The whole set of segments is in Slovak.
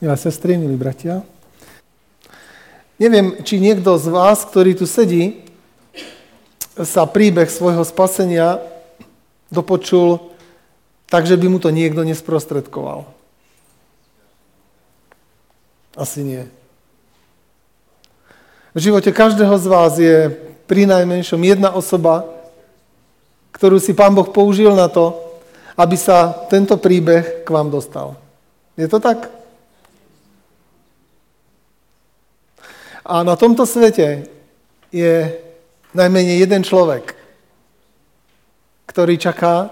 Milé sestry, milí bratia. Neviem, či niekto z vás, ktorý tu sedí, sa príbeh svojho spasenia dopočul tak, že by mu to niekto nesprostredkoval. Asi nie. V živote každého z vás je pri najmenšom jedna osoba, ktorú si Pán Boh použil na to, aby sa tento príbeh k vám dostal. Je to tak? A na tomto svete je najmenej jeden človek, ktorý čaká,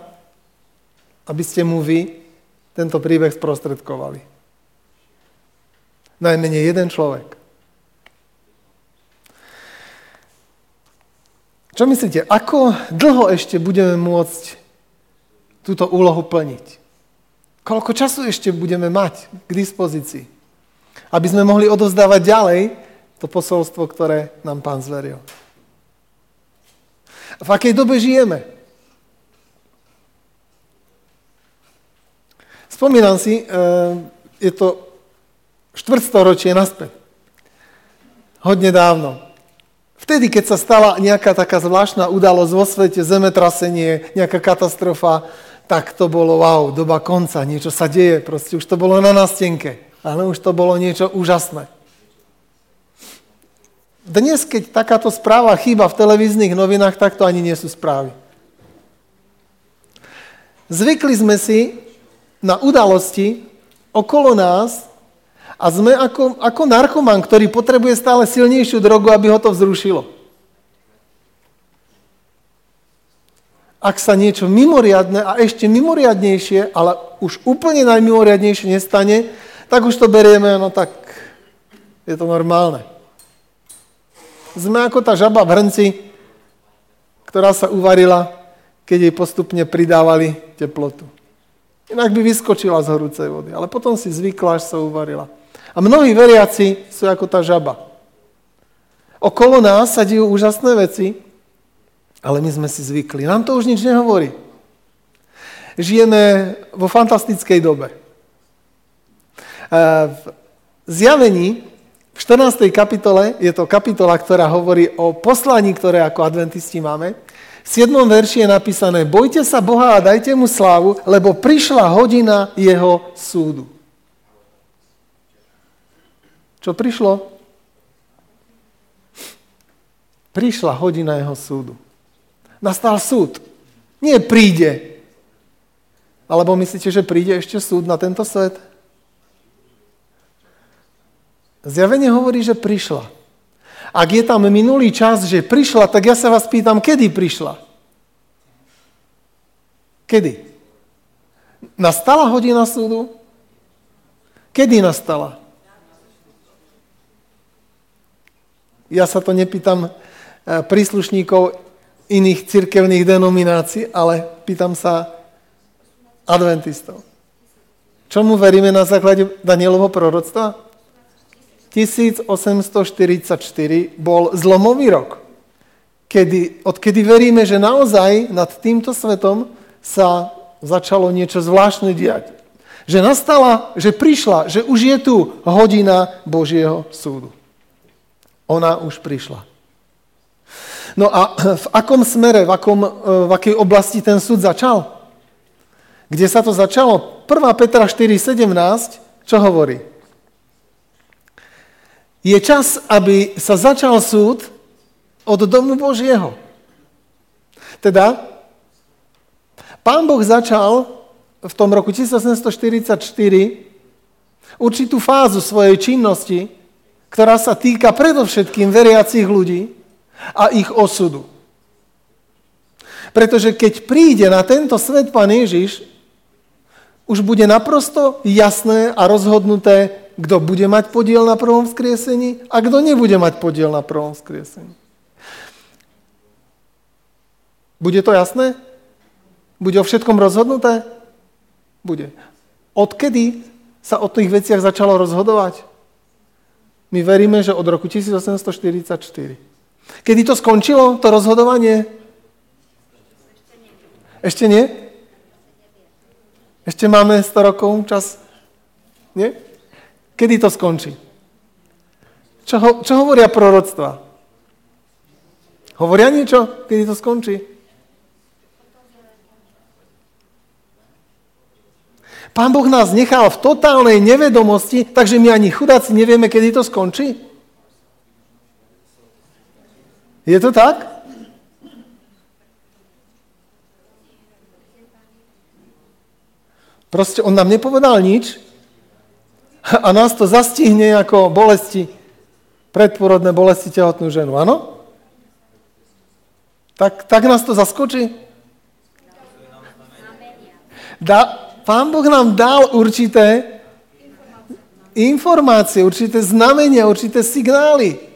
aby ste mu vy tento príbeh sprostredkovali. Najmenej jeden človek. Čo myslíte, ako dlho ešte budeme môcť túto úlohu plniť? Koľko času ešte budeme mať k dispozícii? Aby sme mohli odovzdávať ďalej to posolstvo, ktoré nám pán zveril. V akej dobe žijeme? Spomínam si, eh, je to štvrtstoročie naspäť. Hodne dávno. Vtedy, keď sa stala nejaká taká zvláštna udalosť vo svete, zemetrasenie, nejaká katastrofa, tak to bolo wow, doba konca, niečo sa deje, proste už to bolo na nástenke, ale už to bolo niečo úžasné. Dnes, keď takáto správa chýba v televíznych novinách, tak to ani nie sú správy. Zvykli sme si na udalosti okolo nás a sme ako, ako narkoman, ktorý potrebuje stále silnejšiu drogu, aby ho to vzrušilo. Ak sa niečo mimoriadne a ešte mimoriadnejšie, ale už úplne najmimoriadnejšie nestane, tak už to berieme, no tak je to normálne. Sme ako tá žaba v hrnci, ktorá sa uvarila, keď jej postupne pridávali teplotu. Inak by vyskočila z horúcej vody, ale potom si zvykla, až sa uvarila. A mnohí veriaci sú ako tá žaba. Okolo nás sa dejú úžasné veci, ale my sme si zvykli. Nám to už nič nehovorí. Žijeme vo fantastickej dobe. V zjavení v 14. kapitole, je to kapitola, ktorá hovorí o poslaní, ktoré ako adventisti máme. V 7. verši je napísané, bojte sa Boha a dajte mu slávu, lebo prišla hodina jeho súdu. Čo prišlo? Prišla hodina jeho súdu. Nastal súd. Nie príde. Alebo myslíte, že príde ešte súd na tento svet? Zjavenie hovorí, že prišla. Ak je tam minulý čas, že prišla, tak ja sa vás pýtam, kedy prišla? Kedy? Nastala hodina súdu? Kedy nastala? Ja sa to nepýtam e, príslušníkov iných cirkevných denominácií, ale pýtam sa adventistov. Čomu veríme na základe Danielovho proroctva? 1844 bol zlomový rok, kedy, odkedy veríme, že naozaj nad týmto svetom sa začalo niečo zvláštne diať. Že nastala, že prišla, že už je tu hodina Božieho súdu. Ona už prišla. No a v akom smere, v, akom, v akej oblasti ten súd začal? Kde sa to začalo? 1. Petra 4.17, čo hovorí? Je čas, aby sa začal súd od domu Božieho. Teda, pán Boh začal v tom roku 1844 určitú fázu svojej činnosti, ktorá sa týka predovšetkým veriacich ľudí a ich osudu. Pretože keď príde na tento svet Pán Ježiš, už bude naprosto jasné a rozhodnuté, kto bude mať podiel na prvom vzkriesení a kto nebude mať podiel na prvom vzkriesení. Bude to jasné? Bude o všetkom rozhodnuté? Bude. Odkedy sa o tých veciach začalo rozhodovať? My veríme, že od roku 1844. Kedy to skončilo, to rozhodovanie? Ešte nie? Ešte máme 100 rokov čas? Nie? Kedy to skončí? Čo, ho, čo hovoria proroctva? Hovoria niečo, kedy to skončí? Pán Boh nás nechal v totálnej nevedomosti, takže my ani chudáci nevieme, kedy to skončí? Je to tak? Proste on nám nepovedal nič a nás to zastihne ako bolesti, predporodné bolesti tehotnú ženu, áno? Tak, tak nás to zaskočí? Da, pán Boh nám dal určité informácie, určité znamenia, určité signály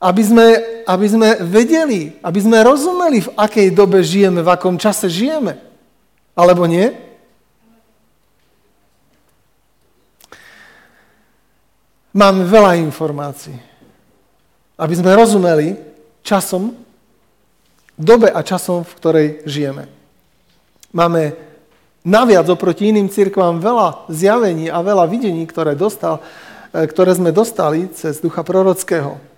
aby sme, aby sme vedeli, aby sme rozumeli, v akej dobe žijeme, v akom čase žijeme. Alebo nie? Máme veľa informácií. Aby sme rozumeli časom, dobe a časom, v ktorej žijeme. Máme naviac oproti iným cirkvám veľa zjavení a veľa videní, ktoré, dostal, eh, ktoré sme dostali cez ducha prorockého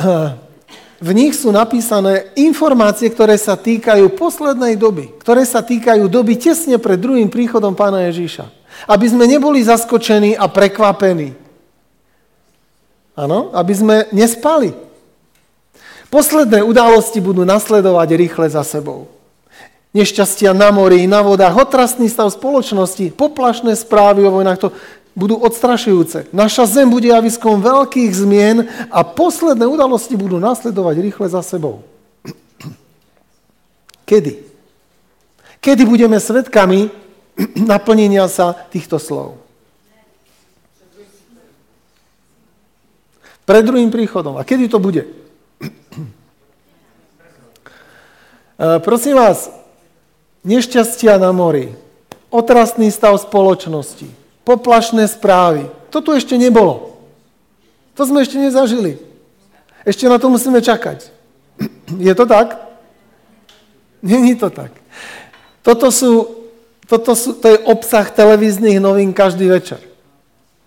v nich sú napísané informácie, ktoré sa týkajú poslednej doby, ktoré sa týkajú doby tesne pred druhým príchodom pána Ježíša. Aby sme neboli zaskočení a prekvapení. Áno, aby sme nespali. Posledné udalosti budú nasledovať rýchle za sebou. Nešťastia na mori, na vodách, otrastný stav spoločnosti, poplašné správy o vojnách, to budú odstrašujúce. Naša zem bude javiskom veľkých zmien a posledné udalosti budú nasledovať rýchle za sebou. Kedy? Kedy budeme svetkami naplnenia sa týchto slov? Pred druhým príchodom. A kedy to bude? E, prosím vás, nešťastia na mori, otrastný stav spoločnosti, poplašné správy. To tu ešte nebolo. To sme ešte nezažili. Ešte na to musíme čakať. Je to tak? Není to tak. Toto, sú, toto sú, to je obsah televíznych novín každý večer.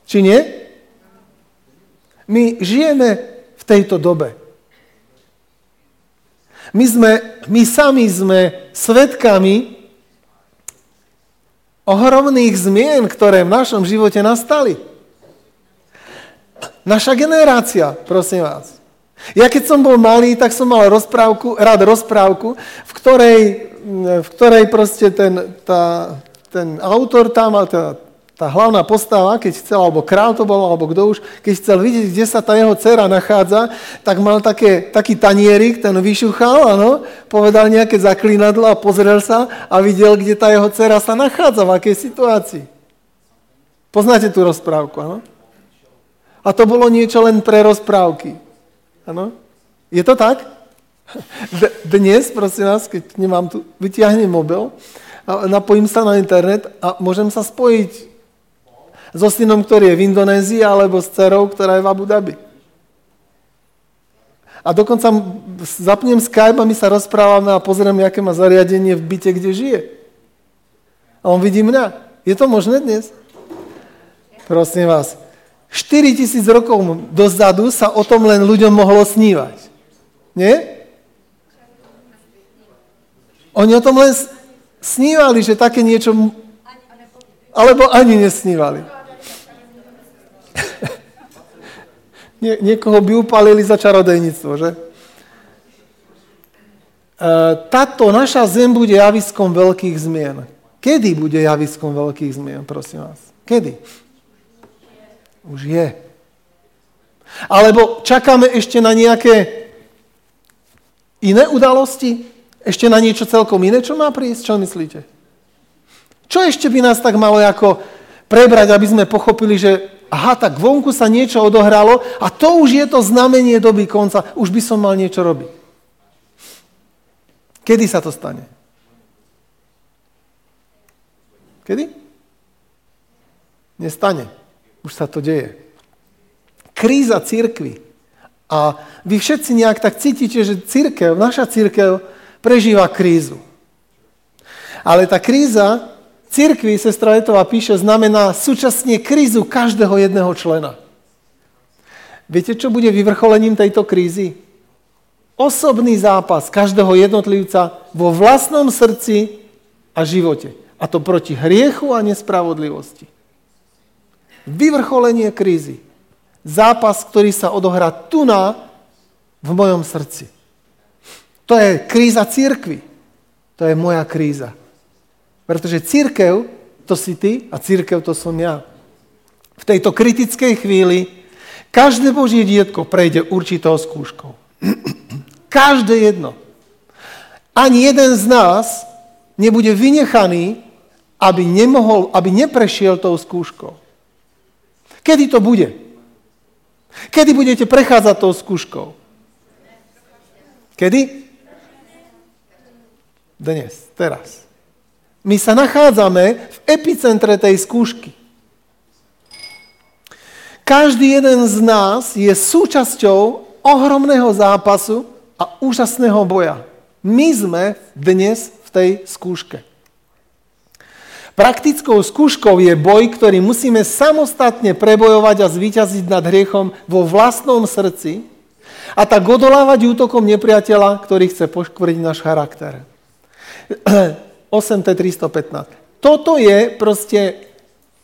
Či nie? My žijeme v tejto dobe. My, sme, my sami sme svetkami ohromných zmien, ktoré v našom živote nastali. Naša generácia, prosím vás. Ja keď som bol malý, tak som mal rozprávku, rád rozprávku, v ktorej, v ktorej proste ten, tá, ten autor tam, tá, tá hlavná postava, keď chcel, alebo král to bol, alebo kto už, keď chcel vidieť, kde sa tá jeho dcera nachádza, tak mal také, taký tanierik, ten vyšuchal, ano, povedal nejaké zaklinadlo a pozrel sa a videl, kde tá jeho dcera sa nachádza, v akej situácii. Poznáte tú rozprávku, áno? A to bolo niečo len pre rozprávky. Áno? Je to tak? Dnes, prosím vás, keď nemám tu, vytiahnem mobil, a napojím sa na internet a môžem sa spojiť so synom, ktorý je v Indonézii, alebo s dcerou, ktorá je v Abu Dhabi. A dokonca zapnem Skype a my sa rozprávame a pozrieme, aké má zariadenie v byte, kde žije. A on vidí mňa. Je to možné dnes? Prosím vás. 4 tisíc rokov dozadu sa o tom len ľuďom mohlo snívať. Nie? Oni o tom len snívali, že také niečo... Alebo ani nesnívali. Nie, niekoho by upalili za čarodejníctvo, že? E, táto naša zem bude javiskom veľkých zmien. Kedy bude javiskom veľkých zmien, prosím vás? Kedy? Už je. Alebo čakáme ešte na nejaké iné udalosti? Ešte na niečo celkom iné, čo má prísť? Čo myslíte? Čo ešte by nás tak malo ako prebrať, aby sme pochopili, že aha, tak vonku sa niečo odohralo a to už je to znamenie doby konca, už by som mal niečo robiť. Kedy sa to stane? Kedy? Nestane. Už sa to deje. Kríza církvy. A vy všetci nejak tak cítite, že církev, naša církev prežíva krízu. Ale tá kríza Církvi, sestra Letová píše, znamená súčasne krízu každého jedného člena. Viete, čo bude vyvrcholením tejto krízy? Osobný zápas každého jednotlivca vo vlastnom srdci a živote. A to proti hriechu a nespravodlivosti. Vyvrcholenie krízy. Zápas, ktorý sa odohrá tu na, v mojom srdci. To je kríza církvy. To je moja kríza. Pretože církev, to si ty a církev to som ja. V tejto kritickej chvíli každé Božie dietko prejde určitou skúškou. Každé jedno. Ani jeden z nás nebude vynechaný, aby, nemohol, aby neprešiel tou skúškou. Kedy to bude? Kedy budete prechádzať tou skúškou? Kedy? Dnes, teraz. My sa nachádzame v epicentre tej skúšky. Každý jeden z nás je súčasťou ohromného zápasu a úžasného boja. My sme dnes v tej skúške. Praktickou skúškou je boj, ktorý musíme samostatne prebojovať a zvíťaziť nad hriechom vo vlastnom srdci a tak odolávať útokom nepriateľa, ktorý chce poškvrdiť náš charakter. 8T315. Toto je proste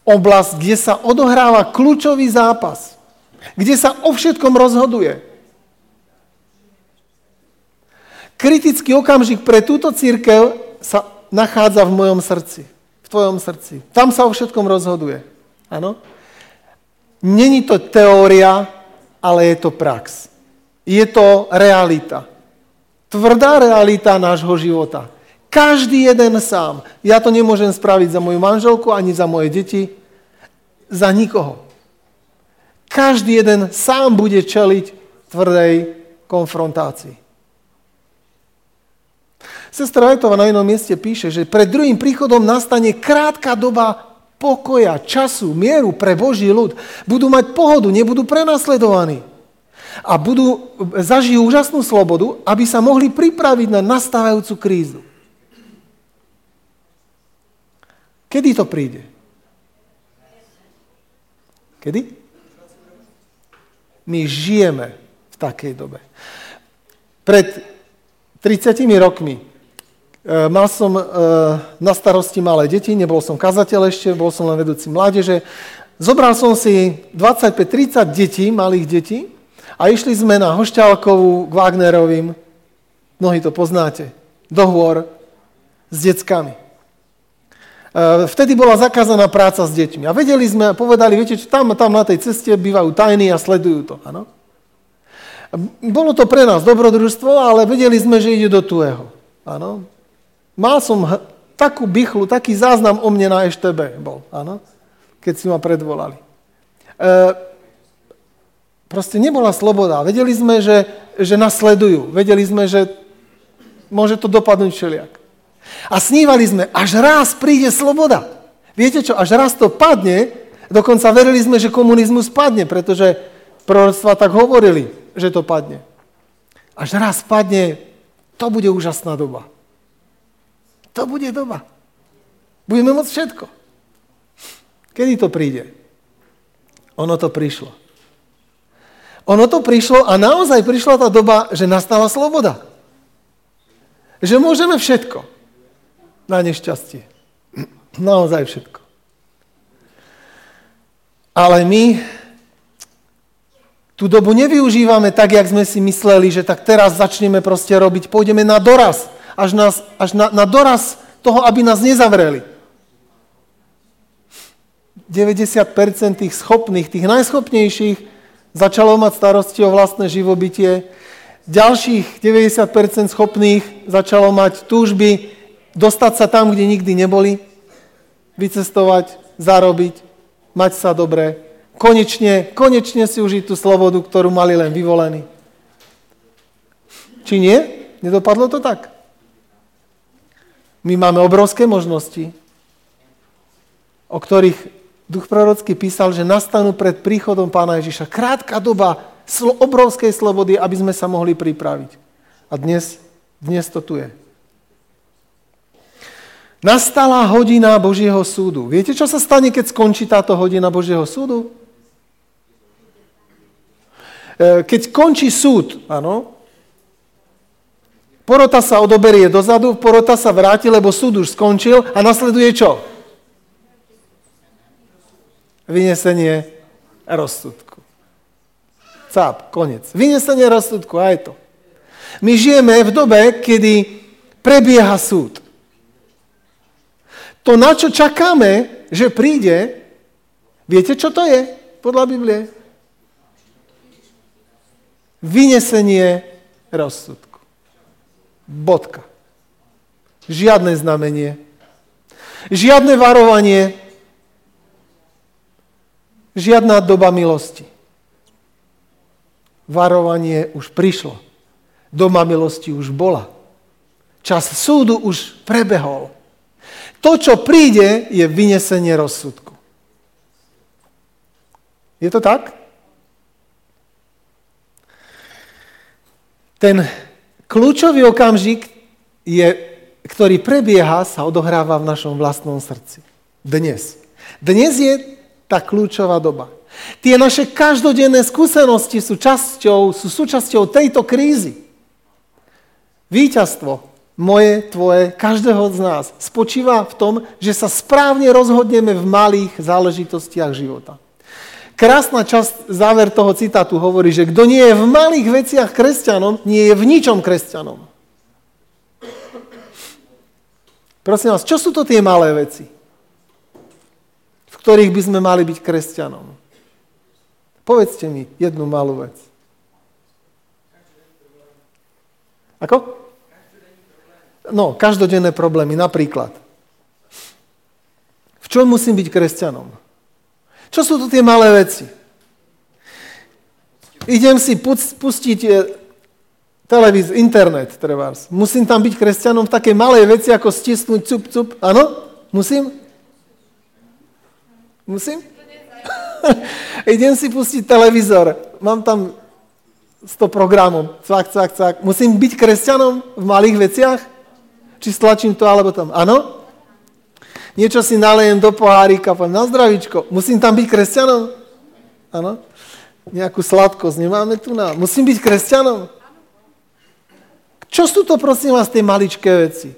oblasť, kde sa odohráva kľúčový zápas. Kde sa o všetkom rozhoduje. Kritický okamžik pre túto církev sa nachádza v mojom srdci. V tvojom srdci. Tam sa o všetkom rozhoduje. Áno? Není to teória, ale je to prax. Je to realita. Tvrdá realita nášho života. Každý jeden sám. Ja to nemôžem spraviť za moju manželku, ani za moje deti, za nikoho. Každý jeden sám bude čeliť tvrdej konfrontácii. Sestra Rajtova na jednom mieste píše, že pred druhým príchodom nastane krátka doba pokoja, času, mieru pre Boží ľud. Budú mať pohodu, nebudú prenasledovaní. A budú, zažijú úžasnú slobodu, aby sa mohli pripraviť na nastávajúcu krízu. Kedy to príde? Kedy? My žijeme v takej dobe. Pred 30 rokmi e, mal som e, na starosti malé deti, nebol som kazateľ ešte, bol som len vedúci mládeže. Zobral som si 25-30 detí, malých detí a išli sme na Hošťálkovú k Wagnerovým, mnohí to poznáte, dohovor s deckami. E, vtedy bola zakázaná práca s deťmi. A vedeli sme povedali, viete, čo tam, tam na tej ceste bývajú tajní a sledujú to. Ano? Bolo to pre nás dobrodružstvo, ale vedeli sme, že ide do tuého. Ano? Mal som takú bychlu, taký záznam o mne na EŠTB bol, ano? keď si ma predvolali. E, proste nebola sloboda. Vedeli sme, že, že nás sledujú. Vedeli sme, že môže to dopadnúť všelijak. A snívali sme, až raz príde sloboda. Viete čo, až raz to padne, dokonca verili sme, že komunizmus padne, pretože proroctva tak hovorili, že to padne. Až raz padne, to bude úžasná doba. To bude doba. Budeme môcť všetko. Kedy to príde? Ono to prišlo. Ono to prišlo a naozaj prišla tá doba, že nastala sloboda. Že môžeme všetko na nešťastie. Naozaj všetko. Ale my tú dobu nevyužívame tak, jak sme si mysleli, že tak teraz začneme proste robiť, pôjdeme na doraz, až, nás, až na, na doraz toho, aby nás nezavreli. 90% tých schopných, tých najschopnejších začalo mať starosti o vlastné živobytie, ďalších 90% schopných začalo mať túžby dostať sa tam, kde nikdy neboli, vycestovať, zarobiť, mať sa dobre, konečne, konečne si užiť tú slobodu, ktorú mali len vyvolení. Či nie? Nedopadlo to tak? My máme obrovské možnosti, o ktorých duch prorocký písal, že nastanú pred príchodom pána Ježiša. Krátka doba obrovskej slobody, aby sme sa mohli pripraviť. A dnes, dnes to tu je. Nastala hodina Božieho súdu. Viete, čo sa stane, keď skončí táto hodina Božieho súdu? E, keď končí súd, áno, porota sa odoberie dozadu, porota sa vráti, lebo súd už skončil a nasleduje čo? Vynesenie rozsudku. Cáp, konec. Vynesenie rozsudku, aj to. My žijeme v dobe, kedy prebieha súd. To, na čo čakáme, že príde, viete, čo to je podľa Biblie? Vynesenie rozsudku. Bodka. Žiadne znamenie. Žiadne varovanie. Žiadna doba milosti. Varovanie už prišlo. Doma milosti už bola. Čas súdu už prebehol. To, čo príde, je vynesenie rozsudku. Je to tak? Ten kľúčový okamžik, je, ktorý prebieha, sa odohráva v našom vlastnom srdci. Dnes. Dnes je tá kľúčová doba. Tie naše každodenné skúsenosti sú, časťou, sú súčasťou tejto krízy. Výťazstvo moje, tvoje, každého z nás spočíva v tom, že sa správne rozhodneme v malých záležitostiach života. Krásna časť, záver toho citátu hovorí, že kto nie je v malých veciach kresťanom, nie je v ničom kresťanom. Prosím vás, čo sú to tie malé veci, v ktorých by sme mali byť kresťanom? Povedzte mi jednu malú vec. Ako? No, každodenné problémy, napríklad. V čom musím byť kresťanom? Čo sú to tie malé veci? Idem si pustiť e, televíz, internet, trebárs. Musím tam byť kresťanom v takej malej veci, ako stisnúť cup, cup. Áno? Musím? Musím? Idem si pustiť televízor. Mám tam 100 programov. Cvak, cvak, cvak. Musím byť kresťanom v malých veciach? Či stlačím to alebo tam. Áno? Niečo si nalejem do pohárika, poviem, na zdravíčko. Musím tam byť kresťanom? Áno? Nejakú sladkosť nemáme tu na... Musím byť kresťanom? Čo sú to, prosím vás, tie maličké veci?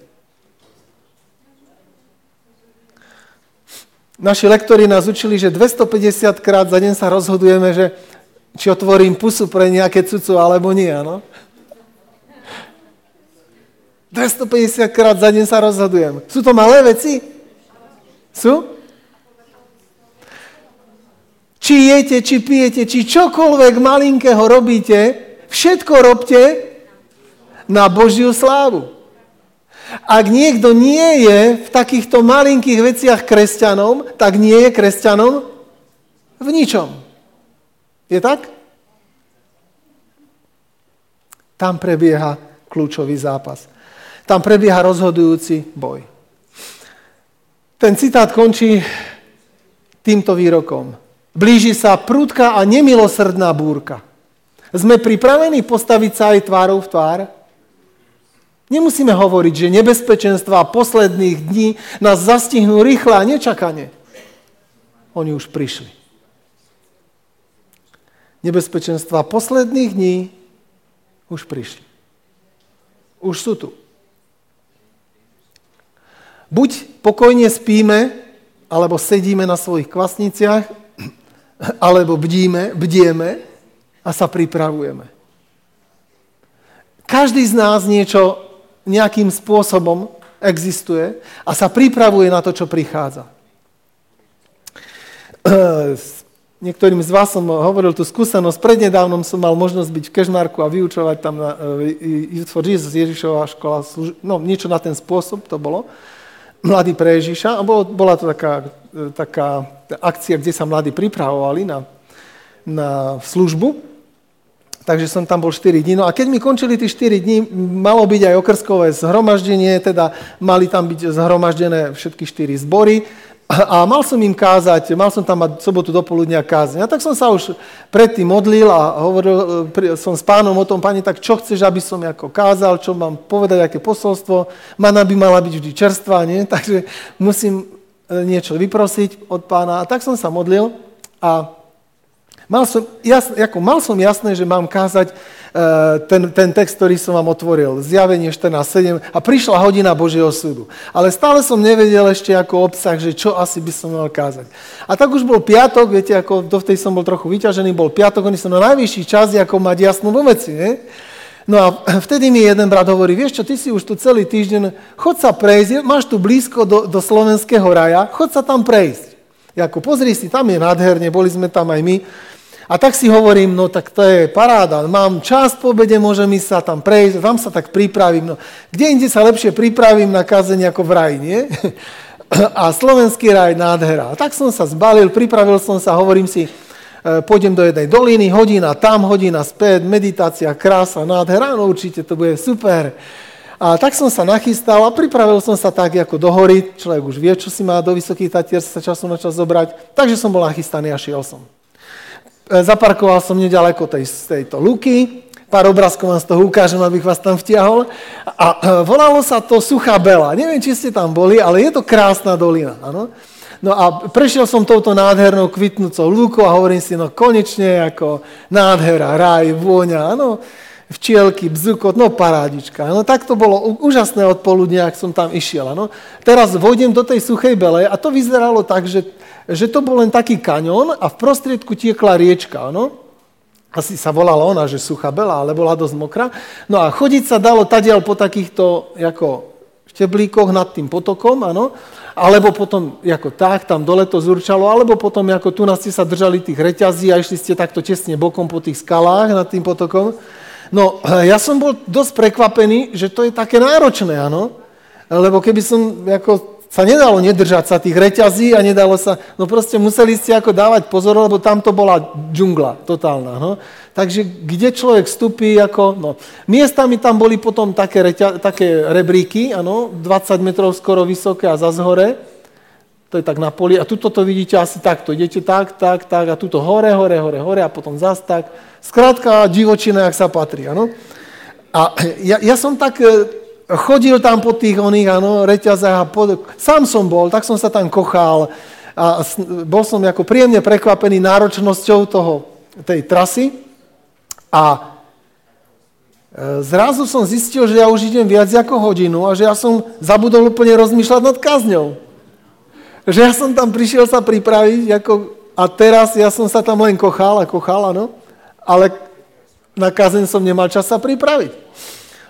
Naši lektori nás učili, že 250 krát za deň sa rozhodujeme, že či otvorím pusu pre nejaké cucu alebo nie, áno? 250 krát za deň sa rozhodujem. Sú to malé veci? Sú? Či jete, či pijete, či čokoľvek malinkého robíte, všetko robte na Božiu slávu. Ak niekto nie je v takýchto malinkých veciach kresťanom, tak nie je kresťanom v ničom. Je tak? Tam prebieha kľúčový zápas. Tam prebieha rozhodujúci boj. Ten citát končí týmto výrokom. Blíži sa prúdka a nemilosrdná búrka. Sme pripravení postaviť sa aj tvárou v tvár? Nemusíme hovoriť, že nebezpečenstva posledných dní nás zastihnú rýchle a nečakane. Oni už prišli. Nebezpečenstva posledných dní už prišli. Už sú tu. Buď pokojne spíme, alebo sedíme na svojich kvasniciach, alebo bdíme, bdieme a sa pripravujeme. Každý z nás niečo nejakým spôsobom existuje a sa pripravuje na to, čo prichádza. S niektorým z vás som hovoril tú skúsenosť. Prednedávnom som mal možnosť byť v Kežmarku a vyučovať tam na Youth for Jesus, Ježišová škola, no niečo na ten spôsob to bolo mladí pre Ježiša a bolo, bola to taká, taká akcia, kde sa mladí pripravovali na, na službu. Takže som tam bol 4 dní. No a keď mi končili tie 4 dní, malo byť aj okrskové zhromaždenie, teda mali tam byť zhromaždené všetky 4 zbory a mal som im kázať, mal som tam mať sobotu do poludnia kázeň. A tak som sa už predtým modlil a hovoril som s pánom o tom, pani, tak čo chceš, aby som ako kázal, čo mám povedať, aké posolstvo. Mana by mala byť vždy čerstvá, nie? takže musím e, niečo vyprosiť od pána. A tak som sa modlil a mal som, jasne, ako mal som jasné, že mám kázať Eh, ten, ten text, ktorý som vám otvoril, zjavenie 14.7 a prišla hodina Božieho súdu. Ale stále som nevedel ešte ako obsah, že čo asi by som mal kázať. A tak už bol piatok, viete, ako do tej som bol trochu vyťažený, bol piatok, oni sú na najvyšší čas, ako mať jasnú vo veci, nie? No a vtedy mi jeden brat hovorí, vieš čo, ty si už tu celý týždeň, chod sa prejsť, máš tu blízko do, do slovenského raja, chod sa tam prejsť. Jako, pozri si, tam je nádherne, boli sme tam aj my. A tak si hovorím, no tak to je paráda, mám čas po obede, môžem ísť sa tam prejsť, vám sa tak pripravím. No, kde inde sa lepšie pripravím na kázenie ako v raji, nie? A slovenský raj nádhera. A tak som sa zbalil, pripravil som sa, hovorím si, e, pôjdem do jednej doliny, hodina tam, hodina späť, meditácia, krása, nádhera, no určite to bude super. A tak som sa nachystal a pripravil som sa tak ako do hory, človek už vie, čo si má do Vysokých Tatier sa času na čas zobrať, takže som bol nachystaný a šiel som. E, zaparkoval som nedaleko tej, tejto luky, pár obrázkov vám z toho ukážem, abych vás tam vtiahol. A e, volalo sa to Suchá Bela. Neviem, či ste tam boli, ale je to krásna dolina. Ano? No a prešiel som touto nádhernou kvitnúcou lúkou a hovorím si, no konečne ako nádhera, raj, vôňa, áno, včielky, bzukot, no parádička. No tak to bolo úžasné odpoludne, ak som tam išiel. Ano. Teraz vojdem do tej suchej bele a to vyzeralo tak, že že to bol len taký kaňon a v prostriedku tiekla riečka, ano? Asi sa volala ona, že suchá bela, ale bola dosť mokrá. No a chodiť sa dalo tadiaľ po takýchto ako šteblíkoch nad tým potokom, ano? alebo potom ako tak, tam dole to zurčalo, alebo potom ako tu ste sa držali tých reťazí a išli ste takto tesne bokom po tých skalách nad tým potokom. No, ja som bol dosť prekvapený, že to je také náročné, áno. Lebo keby som ako sa nedalo nedržať sa tých reťazí a nedalo sa, no proste museli ste ako dávať pozor, lebo tam to bola džungla totálna. No. Takže kde človek vstupí, ako, no. Miestami tam boli potom také, reťa, také rebríky, ano, 20 metrov skoro vysoké a zase hore, to je tak na poli, a tuto to vidíte asi takto, idete tak, tak, tak, a tuto hore, hore, hore, hore, a potom zase tak. Skrátka divočina, jak sa patrí, ano. A ja, ja som tak chodil tam po tých oných, áno, reťazách a pod... sám som bol, tak som sa tam kochal a bol som ako príjemne prekvapený náročnosťou toho, tej trasy a e, zrazu som zistil, že ja už idem viac ako hodinu a že ja som zabudol úplne rozmýšľať nad kazňou. Že ja som tam prišiel sa pripraviť ako, a teraz ja som sa tam len kochal a kochal, áno, ale na kazeň som nemal čas sa pripraviť.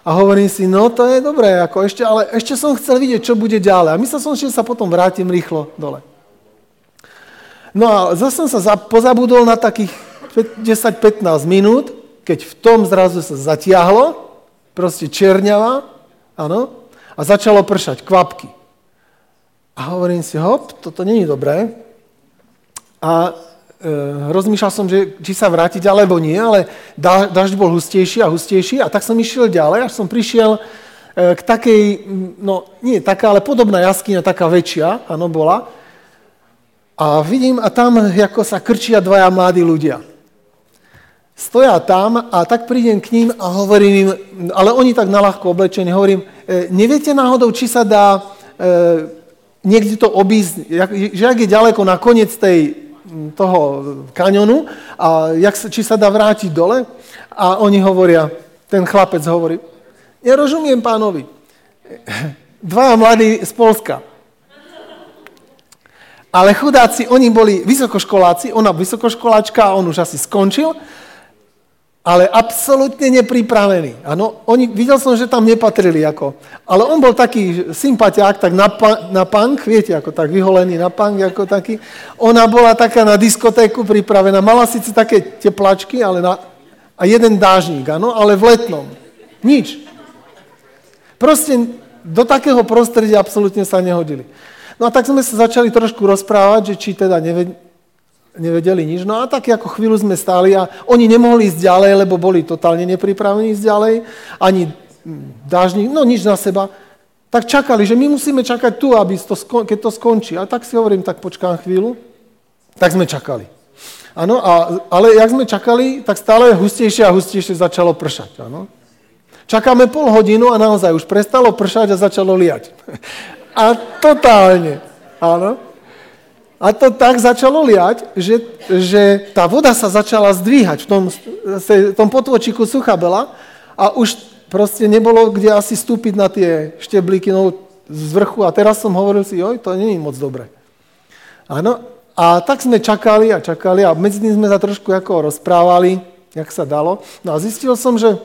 A hovorím si, no to je dobré, ako ešte, ale ešte som chcel vidieť, čo bude ďalej. A myslel som, že sa potom vrátim rýchlo dole. No a zase som sa za, pozabudol na takých 10-15 minút, keď v tom zrazu sa zatiahlo, proste čerňava, áno, a začalo pršať kvapky. A hovorím si, hop, toto není dobré. A rozmýšľal som, že či sa vrátiť alebo nie, ale dažď bol hustejší a hustejší a tak som išiel ďalej, až som prišiel eh, k takej, no nie taká, ale podobná jaskyňa, taká väčšia, áno, bola. A vidím, a tam ako sa krčia dvaja mladí ľudia. Stoja tam a tak prídem k ním a hovorím im, ale oni tak nalahko oblečení, hovorím, eh, neviete náhodou, či sa dá niekde to obísť, že ak je ďaleko na koniec tej toho kaňonu a jak či sa dá vrátiť dole. A oni hovoria, ten chlapec hovorí, nerozumiem pánovi. Dvaja mladí z Polska. Ale chudáci, oni boli vysokoškoláci, ona vysokoškoláčka, on už asi skončil ale absolútne nepripravený. Ano, oni, videl som, že tam nepatrili ako. Ale on bol taký sympatiák, tak na, na punk, viete, ako tak vyholený na punk, ako taký. Ona bola taká na diskotéku pripravená, mala síce také teplačky, ale na, a jeden dážnik, ano, ale v letnom. Nič. Proste do takého prostredia absolútne sa nehodili. No a tak sme sa začali trošku rozprávať, že či teda neved, nevedeli nič. No a tak ako chvíľu sme stáli a oni nemohli ísť ďalej, lebo boli totálne nepripravení ísť ďalej, ani dážnik, no nič na seba. tak čakali, že my musíme čakať tu, aby to, keď to skončí. A tak si hovorím, tak počkám chvíľu. Tak sme čakali. Áno, ale jak sme čakali, tak stále hustejšie a hustejšie začalo pršať. Áno. Čakáme pol hodinu a naozaj už prestalo pršať a začalo liať. A totálne. Áno. A to tak začalo liať, že, že tá voda sa začala zdvíhať v tom, tom potvočiku sucha bela a už proste nebolo kde asi stúpiť na tie šteblíky no, z vrchu a teraz som hovoril si, oj, to je moc dobre. Áno, a tak sme čakali a čakali a medzi tým sme sa trošku ako rozprávali, jak sa dalo. No a zistil som, že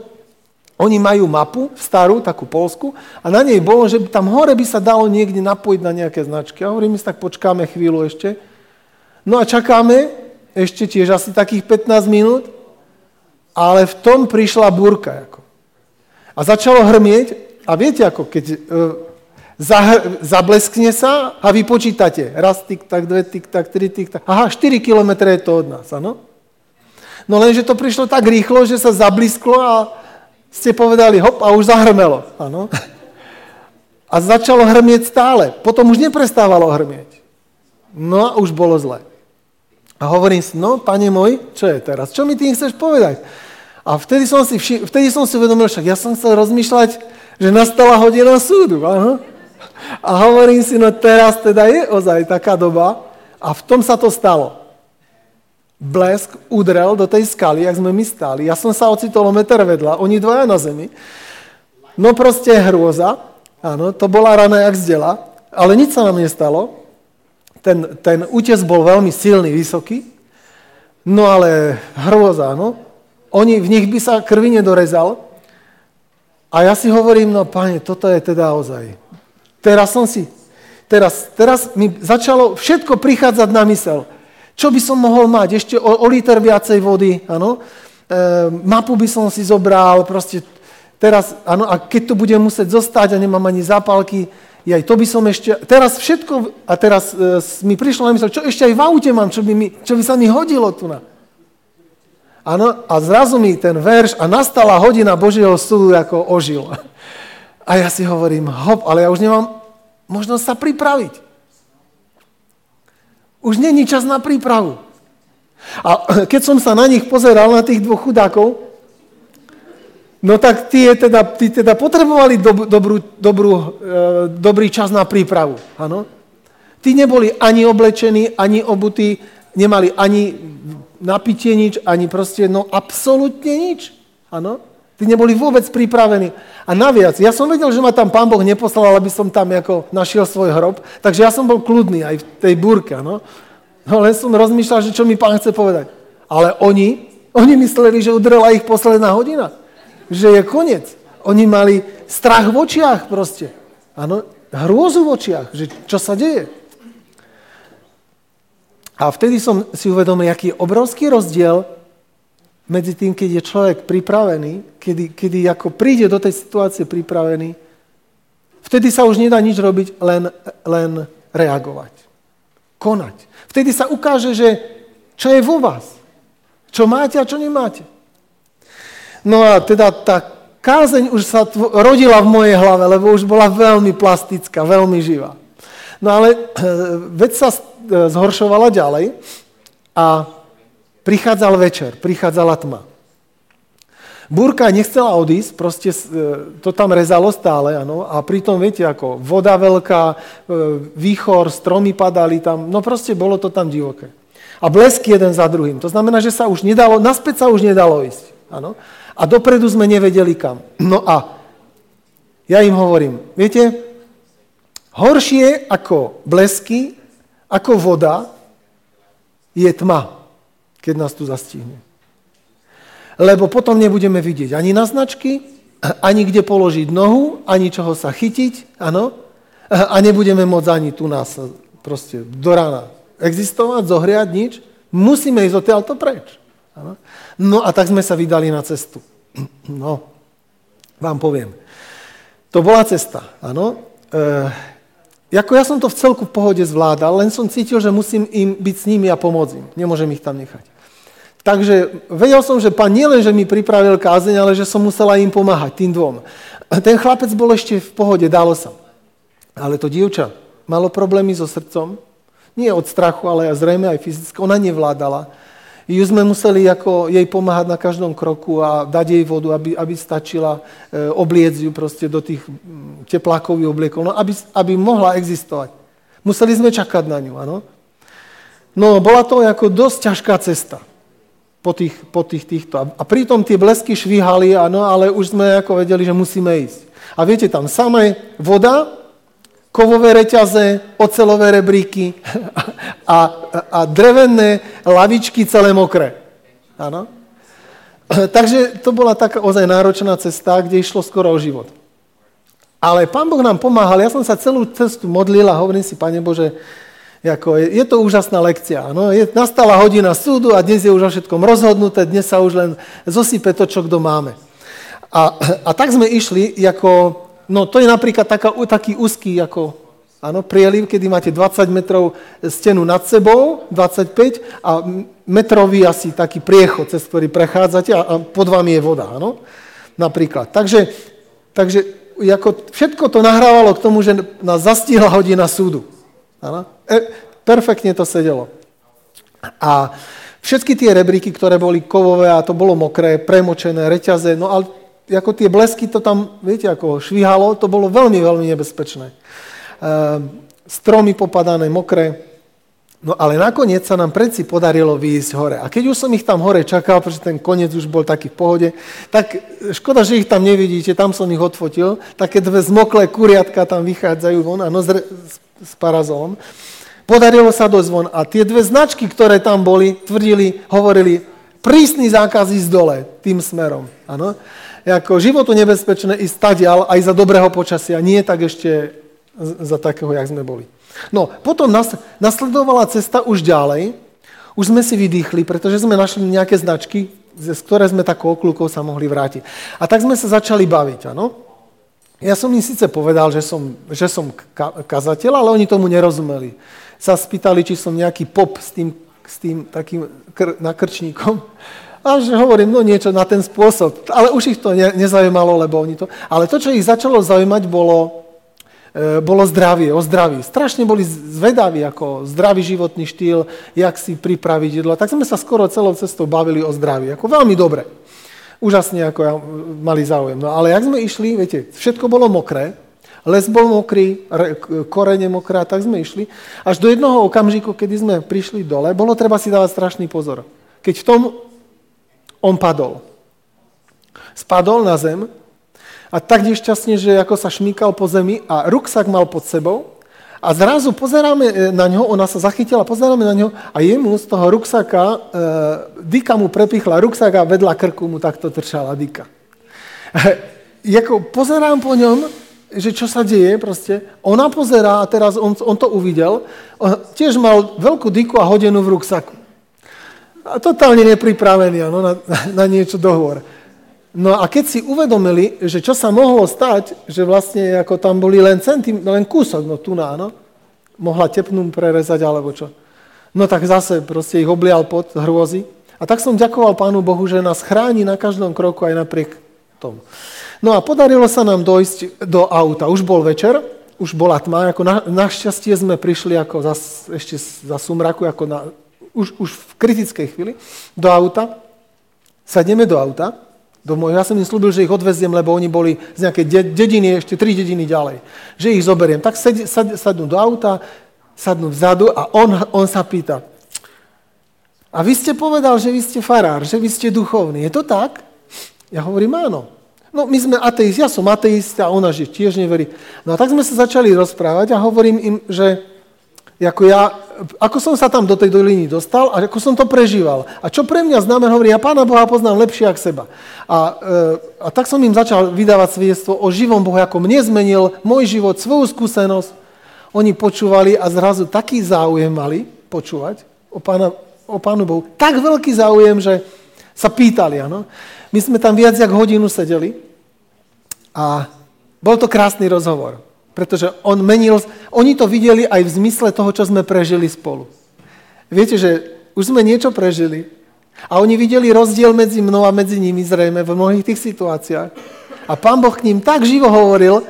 oni majú mapu, starú, takú polsku, a na nej bolo, že tam hore by sa dalo niekde napojiť na nejaké značky. A hovorím si, tak počkáme chvíľu ešte. No a čakáme ešte tiež asi takých 15 minút, ale v tom prišla búrka. Ako. A začalo hrmieť a viete, ako keď e, zableskne sa a vy počítate. Raz tik tak, dve tik tak, tri tik tak. Aha, 4 kilometre je to od nás, áno? No lenže to prišlo tak rýchlo, že sa zablisklo a ste povedali hop a už zahrmelo, áno? A začalo hrmieť stále. Potom už neprestávalo hrmieť. No a už bolo zle. A hovorím si, no, pane môj, čo je teraz? Čo mi tým chceš povedať? A vtedy som si, vši- vtedy som si uvedomil, však ja som chcel rozmýšľať, že nastala hodina súdu. Aha. A hovorím si, no teraz teda je ozaj taká doba a v tom sa to stalo. Blesk udrel do tej skaly, jak sme my stáli. Ja som sa ocitol meter vedľa, oni dvaja na zemi. No proste hrôza, áno, to bola rana jak zdela, ale nič sa nám nestalo. Ten, ten útes bol veľmi silný, vysoký, no ale hrôza, áno. Oni, v nich by sa krvi nedorezal. A ja si hovorím, no pane, toto je teda ozaj. Teraz som si, teraz, teraz mi začalo všetko prichádzať na mysel. Čo by som mohol mať? Ešte o, o liter viacej vody, áno. E, mapu by som si zobral, proste teraz, áno, a keď to budem musieť zostať a nemám ani zápalky, aj to by som ešte, teraz všetko, a teraz e, mi prišlo na mysel, čo ešte aj v aute mám, čo by, mi, čo by sa mi hodilo tu na. Áno, a zrazu mi ten verš a nastala hodina Božieho súdu ako ožil. A ja si hovorím, hop, ale ja už nemám možnosť sa pripraviť. Už není čas na prípravu. A keď som sa na nich pozeral, na tých dvoch chudákov, no tak tí, teda, teda potrebovali dob, dobrú, dobrú, e, dobrý čas na prípravu. Ano? Tí neboli ani oblečení, ani obutí, nemali ani napitie nič, ani proste, no absolútne nič. Áno? Tí neboli vôbec pripravení. A naviac, ja som vedel, že ma tam pán Boh neposlal, aby som tam ako našiel svoj hrob, takže ja som bol kľudný aj v tej búrke, no. No len som rozmýšľal, že čo mi pán chce povedať. Ale oni, oni mysleli, že udrela ich posledná hodina. Že je koniec. Oni mali strach v očiach proste. Áno, hrôzu v očiach, že čo sa deje. A vtedy som si uvedomil, aký je obrovský rozdiel medzi tým, keď je človek pripravený, kedy, kedy ako príde do tej situácie pripravený, vtedy sa už nedá nič robiť, len, len reagovať. Konať. Vtedy sa ukáže, že čo je vo vás. Čo máte a čo nemáte. No a teda tá kázeň už sa rodila v mojej hlave, lebo už bola veľmi plastická, veľmi živá. No ale eh, vec sa eh, zhoršovala ďalej a prichádzal večer, prichádzala tma. Búrka nechcela odísť, proste eh, to tam rezalo stále, ano, a pritom, viete, ako voda veľká, výchor, stromy padali tam, no proste bolo to tam divoké. A blesky jeden za druhým. To znamená, že sa už nedalo, naspäť sa už nedalo ísť. Ano. A dopredu sme nevedeli kam. No a ja im hovorím, viete, Horšie ako blesky, ako voda, je tma, keď nás tu zastihne. Lebo potom nebudeme vidieť ani na značky, ani kde položiť nohu, ani čoho sa chytiť, áno, a nebudeme môcť ani tu nás proste do rána existovať, zohriať, nič. Musíme ísť odtiaľto preč. Áno. No a tak sme sa vydali na cestu. No, vám poviem. To bola cesta, áno. E, Jako ja som to v celku v pohode zvládal, len som cítil, že musím im byť s nimi a pomôcť im. Nemôžem ich tam nechať. Takže vedel som, že pán nielen, že mi pripravil kázeň, ale že som musela im pomáhať, tým dvom. Ten chlapec bol ešte v pohode, dalo sa. Ale to dievča malo problémy so srdcom, nie od strachu, ale zrejme aj fyzicky. Ona nevládala. Ju sme museli ako jej pomáhať na každom kroku a dať jej vodu, aby, aby stačila e, obliecť ju proste do tých mm, teplákových obliekov, no, aby, aby mohla existovať. Museli sme čakať na ňu, áno. No, bola to ako dosť ťažká cesta po tých, po tých týchto. A pritom tie blesky švíhali, áno, ale už sme ako vedeli, že musíme ísť. A viete, tam samé voda, kovové reťaze, ocelové rebríky a, a drevené lavičky celé mokré. Áno? Takže to bola taká ozaj náročná cesta, kde išlo skoro o život. Ale Pán Boh nám pomáhal. Ja som sa celú cestu modlil a hovorím si, Pane Bože, ako je, je to úžasná lekcia. No, je, nastala hodina súdu a dnes je už o všetkom rozhodnuté, dnes sa už len zosype to, čo kto máme. A, a tak sme išli ako No to je napríklad taká, taký úzký ako áno, prieliv, kedy máte 20 metrov stenu nad sebou, 25 a metrový asi taký priechod, cez ktorý prechádzate a, a pod vami je voda, áno? Napríklad. Takže, takže ako všetko to nahrávalo k tomu, že nás zastihla hodina súdu. Áno? E, perfektne to sedelo. A všetky tie rebríky, ktoré boli kovové a to bolo mokré, premočené, reťaze, no ale ako tie blesky to tam, viete, ako švihalo, to bolo veľmi, veľmi nebezpečné. Ehm, stromy popadané, mokré. No ale nakoniec sa nám predsi podarilo výjsť hore. A keď už som ich tam hore čakal, pretože ten koniec už bol taký v pohode, tak škoda, že ich tam nevidíte, tam som ich odfotil. Také dve zmoklé kuriatka tam vychádzajú von, ano, s, s parazolom. Podarilo sa dosť von. A tie dve značky, ktoré tam boli, tvrdili, hovorili, prísny zákaz ísť dole tým smerom. Ano ako životu nebezpečné ísť stadial aj za dobrého počasia, nie tak ešte za takého, jak sme boli. No, potom nas, nasledovala cesta už ďalej, už sme si vydýchli, pretože sme našli nejaké značky, z ktoré sme takou okľukou sa mohli vrátiť. A tak sme sa začali baviť, áno? Ja som im síce povedal, že som, že som kazateľ, ale oni tomu nerozumeli. Sa spýtali, či som nejaký pop s tým, s tým takým kr- nakrčníkom. A že hovorím, no niečo na ten spôsob. Ale už ich to ne, nezaujímalo, lebo oni to... Ale to, čo ich začalo zaujímať, bolo, bolo zdravie, o zdraví. Strašne boli zvedaví, ako zdravý životný štýl, jak si pripraviť jedlo. Tak sme sa skoro celou cestou bavili o zdraví. Ako veľmi dobre. Úžasne, ako ja, mali záujem. No ale jak sme išli, viete, všetko bolo mokré, les bol mokrý, korene mokré, tak sme išli. Až do jednoho okamžiku, kedy sme prišli dole, bolo treba si dávať strašný pozor. Keď v tom on padol. Spadol na zem a tak nešťastne, že ako sa šmíkal po zemi a ruksak mal pod sebou a zrazu pozeráme e, na ňo, ona sa zachytila, pozeráme na ňo a jemu z toho ruksaka, e, Dika mu prepichla ruksak a vedľa krku mu takto trčala Dika. jako pozerám po ňom, že čo sa deje proste. Ona pozerá a teraz on, on to uvidel. On tiež mal veľkú diku a hodenu v ruksaku a totálne nepripravený ano, na, na niečo dohovor. No a keď si uvedomili, že čo sa mohlo stať, že vlastne ako tam boli len centim, len kúsok, no tu na, no, mohla tepnú prerezať alebo čo. No tak zase proste ich oblial pod hrôzy. A tak som ďakoval Pánu Bohu, že nás chráni na každom kroku aj napriek tomu. No a podarilo sa nám dojsť do auta. Už bol večer, už bola tma, ako na, našťastie sme prišli ako za, ešte za sumraku, ako na, už, už v kritickej chvíli, do auta, sadneme do auta, do môjho, ja som im slúbil, že ich odveziem, lebo oni boli z nejakej dediny, ešte tri dediny ďalej, že ich zoberiem. Tak sad, sad, sadnú do auta, sadnú vzadu a on, on sa pýta, a vy ste povedal, že vy ste farár, že vy ste duchovný. Je to tak? Ja hovorím, áno. No my sme ateisti, ja som ateista ona že tiež neverí. No a tak sme sa začali rozprávať a hovorím im, že ako, ja, ako som sa tam do tej doliny dostal a ako som to prežíval. A čo pre mňa znamená, hovorí, ja Pána Boha poznám lepšie ako seba. A, e, a tak som im začal vydávať svedectvo o živom Bohu, ako mne zmenil môj život, svoju skúsenosť. Oni počúvali a zrazu taký záujem mali počúvať o, pána, o Pánu Bohu. Tak veľký záujem, že sa pýtali. Ano? My sme tam viac jak hodinu sedeli a bol to krásny rozhovor pretože on menil, oni to videli aj v zmysle toho, čo sme prežili spolu. Viete, že už sme niečo prežili a oni videli rozdiel medzi mnou a medzi nimi zrejme v mnohých tých situáciách. A pán Boh k ním tak živo hovoril,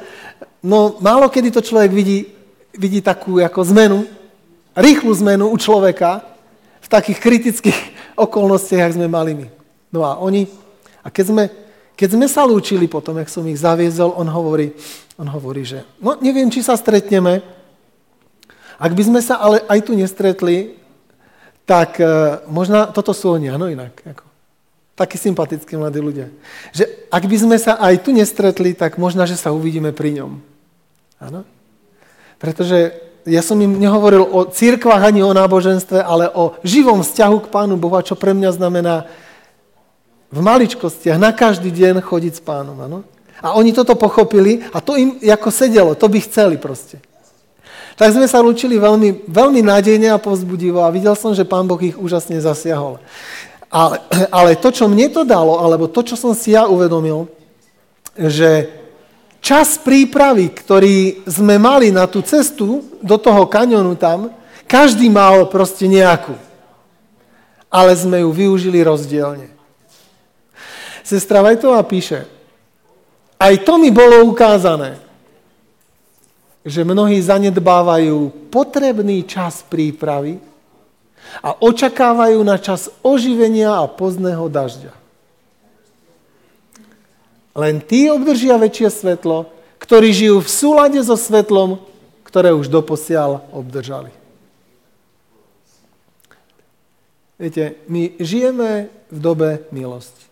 No málo kedy to človek vidí, vidí takú ako zmenu, rýchlu zmenu u človeka v takých kritických okolnostiach, jak sme mali my. No a oni, a keď sme, keď sme sa lúčili potom, jak som ich zaviezol, on hovorí, on hovorí, že no neviem, či sa stretneme, ak by sme sa ale aj tu nestretli, tak uh, možno toto sú oni, áno inak. Ako, takí sympatickí mladí ľudia. Že ak by sme sa aj tu nestretli, tak možno, že sa uvidíme pri ňom. Áno? Pretože ja som im nehovoril o církvách ani o náboženstve, ale o živom vzťahu k Pánu Bohu, čo pre mňa znamená v maličkostiach na každý deň chodiť s pánom. Ano? A oni toto pochopili a to im ako sedelo, to by chceli proste. Tak sme sa lúčili veľmi, veľmi nádejne a povzbudivo a videl som, že pán Boh ich úžasne zasiahol. Ale, ale to, čo mne to dalo, alebo to, čo som si ja uvedomil, že čas prípravy, ktorý sme mali na tú cestu do toho kanionu tam, každý mal proste nejakú. Ale sme ju využili rozdielne. Sestra Vajtová píše, aj to mi bolo ukázané, že mnohí zanedbávajú potrebný čas prípravy a očakávajú na čas oživenia a pozného dažďa. Len tí obdržia väčšie svetlo, ktorí žijú v súlade so svetlom, ktoré už doposiaľ obdržali. Viete, my žijeme v dobe milosti.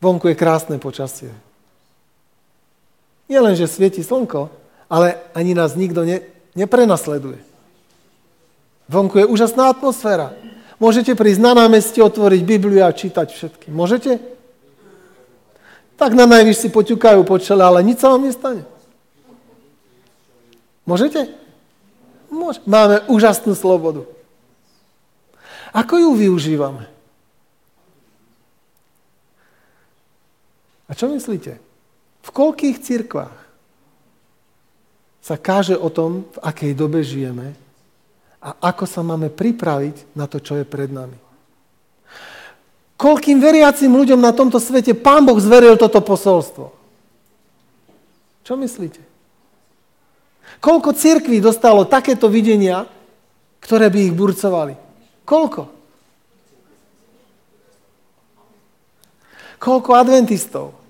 Vonku je krásne počasie. Nie len, že svieti slnko, ale ani nás nikto ne, neprenasleduje. Vonku je úžasná atmosféra. Môžete prísť na námestie, otvoriť Bibliu a čítať všetky. Môžete? Tak na najvyš si poťukajú po čele, ale nič sa vám nestane. Môžete? Môže. Máme úžasnú slobodu. Ako ju využívame? A čo myslíte? V koľkých cirkvách sa káže o tom, v akej dobe žijeme a ako sa máme pripraviť na to, čo je pred nami? Koľkým veriacim ľuďom na tomto svete Pán Boh zveril toto posolstvo? Čo myslíte? Koľko cirkví dostalo takéto videnia, ktoré by ich burcovali? Koľko? Koľko adventistov?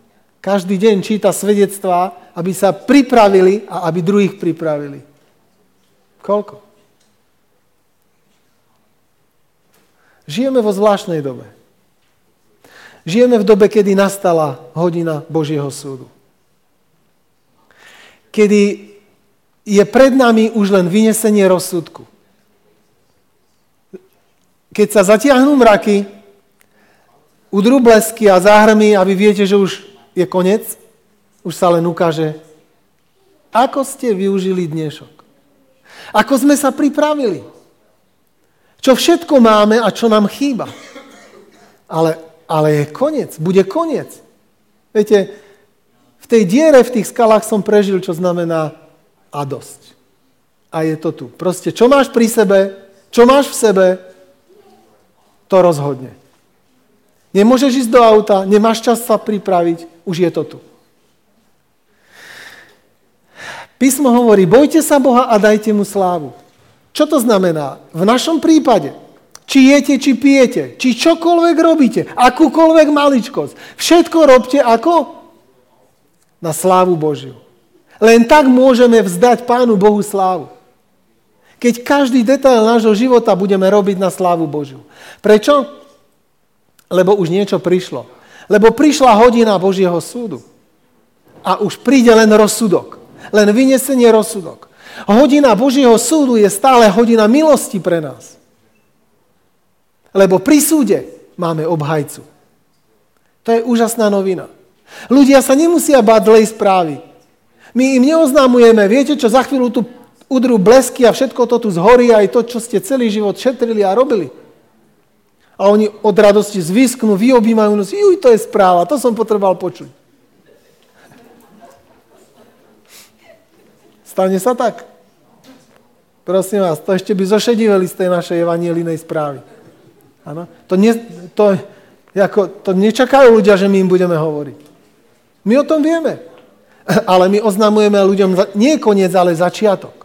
Každý deň číta svedectvá, aby sa pripravili a aby druhých pripravili. Koľko? Žijeme vo zvláštnej dobe. Žijeme v dobe, kedy nastala hodina Božieho súdu. Kedy je pred nami už len vynesenie rozsudku. Keď sa zatiahnú mraky, udrú blesky a záhrmy a viete, že už je koniec, už sa len ukáže, ako ste využili dnešok. Ako sme sa pripravili. Čo všetko máme a čo nám chýba. Ale, ale je koniec, bude koniec. Viete, v tej diere, v tých skalách som prežil, čo znamená a dosť. A je to tu. Proste, čo máš pri sebe, čo máš v sebe, to rozhodne. Nemôžeš ísť do auta, nemáš čas sa pripraviť, už je to tu. Písmo hovorí, bojte sa Boha a dajte mu slávu. Čo to znamená? V našom prípade, či jete, či pijete, či čokoľvek robíte, akúkoľvek maličkosť, všetko robte ako? Na slávu Božiu. Len tak môžeme vzdať Pánu Bohu slávu. Keď každý detail nášho života budeme robiť na slávu Božiu. Prečo? Lebo už niečo prišlo. Lebo prišla hodina Božieho súdu. A už príde len rozsudok. Len vynesenie rozsudok. Hodina Božieho súdu je stále hodina milosti pre nás. Lebo pri súde máme obhajcu. To je úžasná novina. Ľudia sa nemusia báť zlej správy. My im neoznámujeme, viete čo, za chvíľu tu udrú blesky a všetko to tu zhorí, aj to, čo ste celý život šetrili a robili a oni od radosti zvisknú, vyobímajú nos. Juj, to je správa, to som potreboval počuť. Stane sa tak? Prosím vás, to ešte by zošediveli z tej našej evanielinej správy. Ano? To, ne, to, ako, to nečakajú ľudia, že my im budeme hovoriť. My o tom vieme. Ale my oznamujeme ľuďom nie koniec, ale začiatok.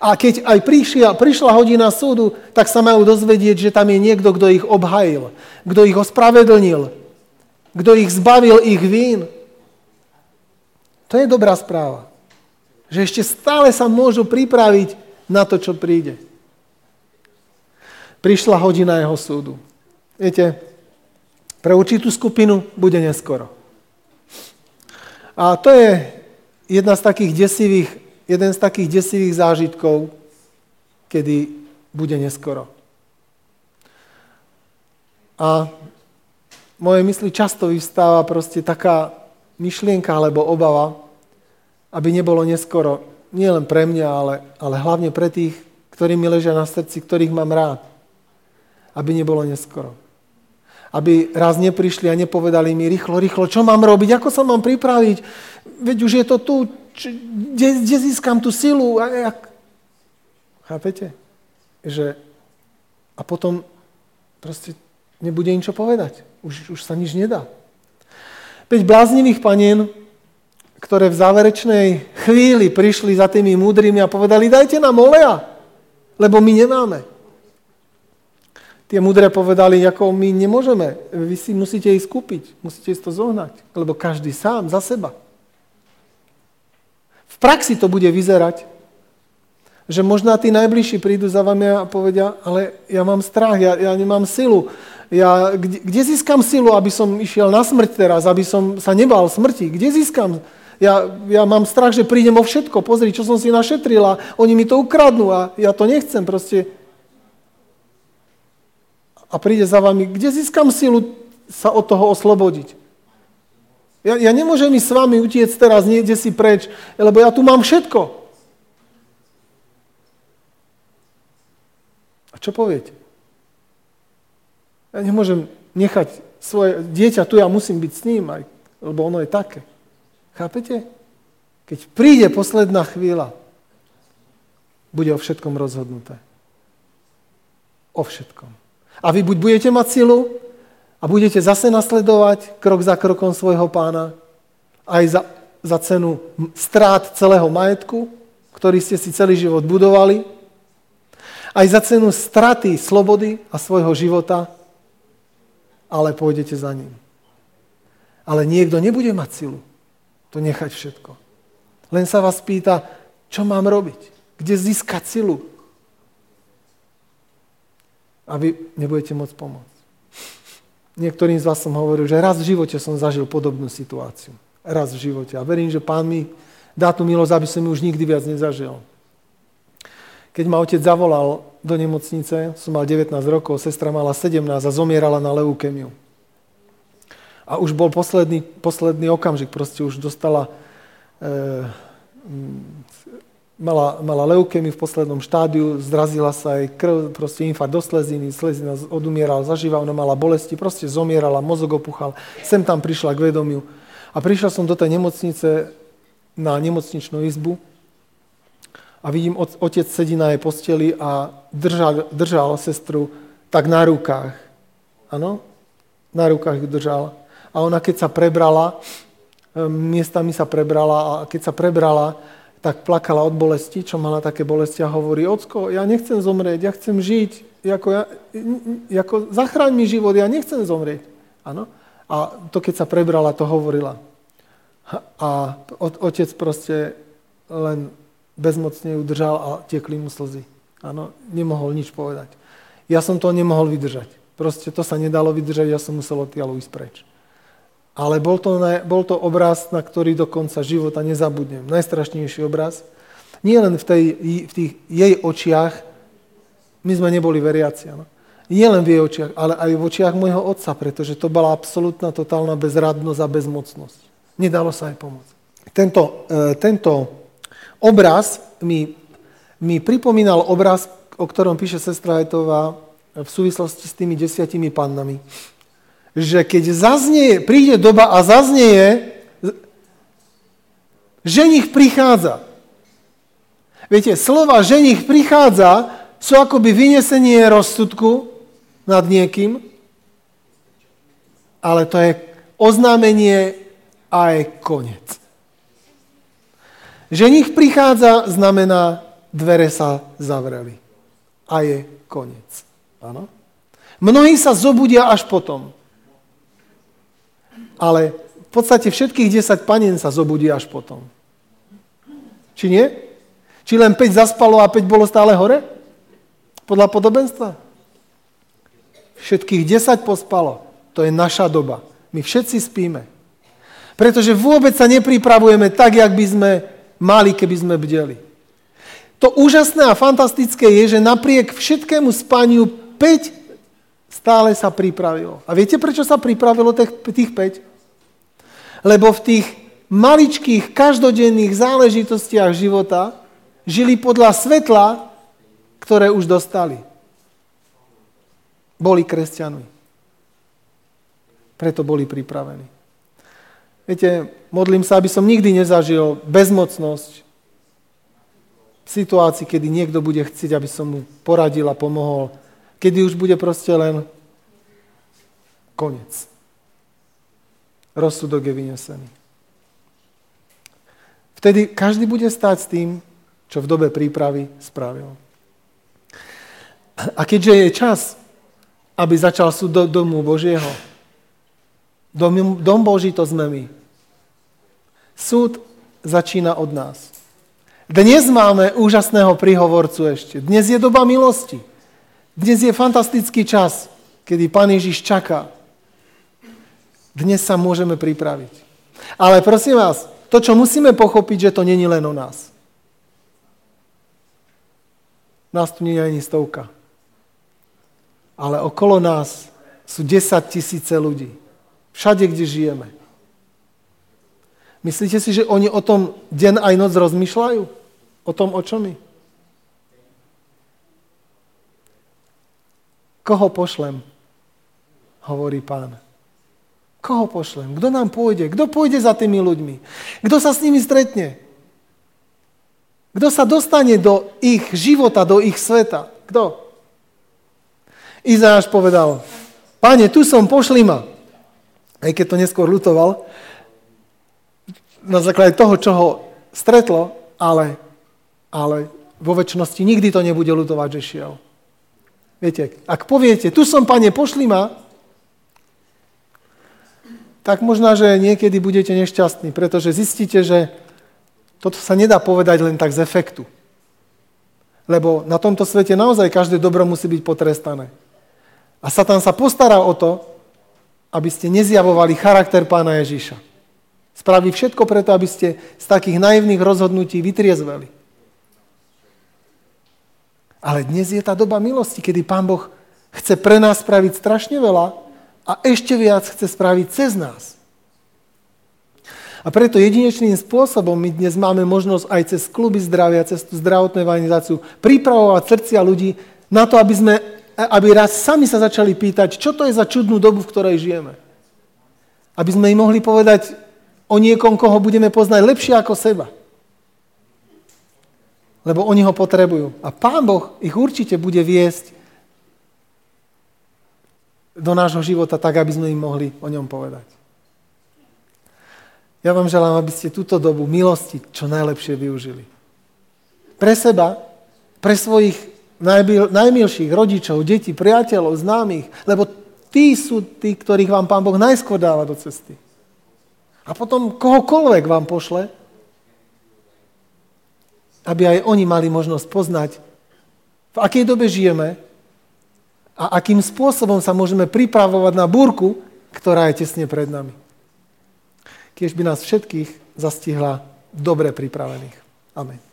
A keď aj prišla, prišla hodina súdu, tak sa majú dozvedieť, že tam je niekto, kto ich obhajil, kto ich ospravedlnil, kto ich zbavil ich vín. To je dobrá správa. Že ešte stále sa môžu pripraviť na to, čo príde. Prišla hodina jeho súdu. Viete, pre určitú skupinu bude neskoro. A to je jedna z takých desivých, jeden z takých desivých zážitkov, kedy bude neskoro. A moje mysli často vystáva proste taká myšlienka alebo obava, aby nebolo neskoro. Nie len pre mňa, ale, ale hlavne pre tých, ktorí mi ležia na srdci, ktorých mám rád. Aby nebolo neskoro aby raz neprišli a nepovedali mi rýchlo, rýchlo, čo mám robiť, ako sa mám pripraviť, veď už je to tu, či, kde, kde získam tú silu. A jak... Chápete? Že... A potom proste nebude ničo povedať. Už, už sa nič nedá. Peť bláznivých panien, ktoré v záverečnej chvíli prišli za tými múdrymi a povedali, dajte nám oleja, lebo my nemáme. Tie mudré povedali, ako my nemôžeme, vy si musíte ísť kúpiť, musíte ísť to zohnať, lebo každý sám za seba. Praxi to bude vyzerať, že možná tí najbližší prídu za vami a povedia, ale ja mám strach, ja, ja nemám silu. Ja, kde, kde získam silu, aby som išiel na smrť teraz, aby som sa nebal smrti? Kde získam? Ja, ja mám strach, že prídem o všetko. Pozri, čo som si našetrila. Oni mi to ukradnú a ja to nechcem. Proste a príde za vami, kde získam silu sa od toho oslobodiť? Ja, ja nemôžem ísť s vami utiecť teraz niekde si preč, lebo ja tu mám všetko. A čo poviete? Ja nemôžem nechať svoje dieťa tu, ja musím byť s ním, aj, lebo ono je také. Chápete? Keď príde posledná chvíľa, bude o všetkom rozhodnuté. O všetkom. A vy buď budete mať silu a budete zase nasledovať krok za krokom svojho pána, aj za, za cenu strát celého majetku, ktorý ste si celý život budovali, aj za cenu straty slobody a svojho života, ale pôjdete za ním. Ale niekto nebude mať silu to nechať všetko. Len sa vás pýta, čo mám robiť? Kde získať silu? a vy nebudete môcť pomôcť. Niektorým z vás som hovoril, že raz v živote som zažil podobnú situáciu. Raz v živote. A verím, že pán mi dá tú milosť, aby som ju už nikdy viac nezažil. Keď ma otec zavolal do nemocnice, som mal 19 rokov, sestra mala 17 a zomierala na leukemiu. A už bol posledný, posledný okamžik, proste už dostala e, mala, mala leukemiu v poslednom štádiu, zrazila sa jej krv, proste infarkt do sleziny, slezina odumierala zaživa, ona mala bolesti, proste zomierala, mozog opuchal, sem tam prišla k vedomiu. A prišiel som do tej nemocnice na nemocničnú izbu a vidím, otec sedí na jej posteli a držal, držal sestru tak na rukách. Áno? Na rukách ju držal. A ona keď sa prebrala, miestami sa prebrala a keď sa prebrala, tak plakala od bolesti, čo mala také bolesti a hovorí, ocko, ja nechcem zomrieť, ja chcem žiť, ako, ja, ako zachráň mi život, ja nechcem zomrieť. Áno? A to, keď sa prebrala, to hovorila. A otec proste len bezmocne ju držal a tiekli mu slzy. Áno, nemohol nič povedať. Ja som to nemohol vydržať. Proste to sa nedalo vydržať, ja som musel odtiaľ ísť preč. Ale bol to, bol to obraz, na ktorý do konca života nezabudnem. Najstrašnejší obraz. Nie len v, tej, v tých jej očiach, my sme neboli veriaci, ano. Nie len v jej očiach, ale aj v očiach môjho otca, pretože to bola absolútna, totálna bezradnosť a bezmocnosť. Nedalo sa aj pomôcť. Tento, e, tento obraz mi, mi pripomínal obraz, o ktorom píše sestra Etová v súvislosti s tými desiatimi pannami že keď zaznieje, príde doba a zaznieje, ženich prichádza. Viete, slova ženich prichádza sú akoby vynesenie rozsudku nad niekým, ale to je oznámenie a je koniec. Ženich prichádza, znamená, dvere sa zavreli. A je koniec. Áno? Mnohí sa zobudia až potom. Ale v podstate všetkých 10 panien sa zobudí až potom. Či nie? Či len 5 zaspalo a 5 bolo stále hore? Podľa podobenstva? Všetkých 10 pospalo. To je naša doba. My všetci spíme. Pretože vôbec sa nepripravujeme tak, jak by sme mali, keby sme bdeli. To úžasné a fantastické je, že napriek všetkému spaniu 5 stále sa pripravilo. A viete, prečo sa pripravilo tých, tých 5? Lebo v tých maličkých, každodenných záležitostiach života žili podľa svetla, ktoré už dostali. Boli kresťanmi. Preto boli pripravení. Viete, modlím sa, aby som nikdy nezažil bezmocnosť v situácii, kedy niekto bude chcieť, aby som mu poradil a pomohol, kedy už bude proste len koniec. Rozsudok je vynesený. Vtedy každý bude stáť s tým, čo v dobe prípravy spravil. A keďže je čas, aby začal súd do domu Božieho, Dom, dom Boží to sme my. Súd začína od nás. Dnes máme úžasného príhovorcu ešte. Dnes je doba milosti. Dnes je fantastický čas, kedy Pán Ježiš čaká. Dnes sa môžeme pripraviť. Ale prosím vás, to, čo musíme pochopiť, že to není len o nás. Nás tu nie je ani stovka. Ale okolo nás sú 10 tisíce ľudí. Všade, kde žijeme. Myslíte si, že oni o tom deň aj noc rozmýšľajú? O tom, o čo my? Koho pošlem? Hovorí pán. Koho pošlem? Kto nám pôjde? Kto pôjde za tými ľuďmi? Kto sa s nimi stretne? Kto sa dostane do ich života, do ich sveta? Kto? Izáš povedal, pane, tu som, pošli ma aj keď to neskôr lutoval, na základe toho, čo ho stretlo, ale, ale vo väčšnosti nikdy to nebude lutovať, že šiel. Viete, ak poviete, tu som, pane, pošli ma, tak možná, že niekedy budete nešťastní, pretože zistíte, že toto sa nedá povedať len tak z efektu. Lebo na tomto svete naozaj každé dobro musí byť potrestané. A Satan sa postará o to, aby ste nezjavovali charakter pána Ježiša. Spraví všetko preto, aby ste z takých naivných rozhodnutí vytriezveli. Ale dnes je tá doba milosti, kedy pán Boh chce pre nás spraviť strašne veľa a ešte viac chce spraviť cez nás. A preto jedinečným spôsobom my dnes máme možnosť aj cez kluby zdravia, cez tú zdravotnú evangelizáciu pripravovať srdcia ľudí na to, aby sme aby raz sami sa začali pýtať, čo to je za čudnú dobu, v ktorej žijeme. Aby sme im mohli povedať o niekom, koho budeme poznať lepšie ako seba. Lebo oni ho potrebujú. A Pán Boh ich určite bude viesť do nášho života tak, aby sme im mohli o ňom povedať. Ja vám želám, aby ste túto dobu milosti čo najlepšie využili. Pre seba, pre svojich najmilších rodičov, detí, priateľov, známych, lebo tí sú tí, ktorých vám Pán Boh najskôr dáva do cesty. A potom kohokoľvek vám pošle, aby aj oni mali možnosť poznať, v akej dobe žijeme a akým spôsobom sa môžeme pripravovať na búrku, ktorá je tesne pred nami. Keď by nás všetkých zastihla dobre pripravených. Amen.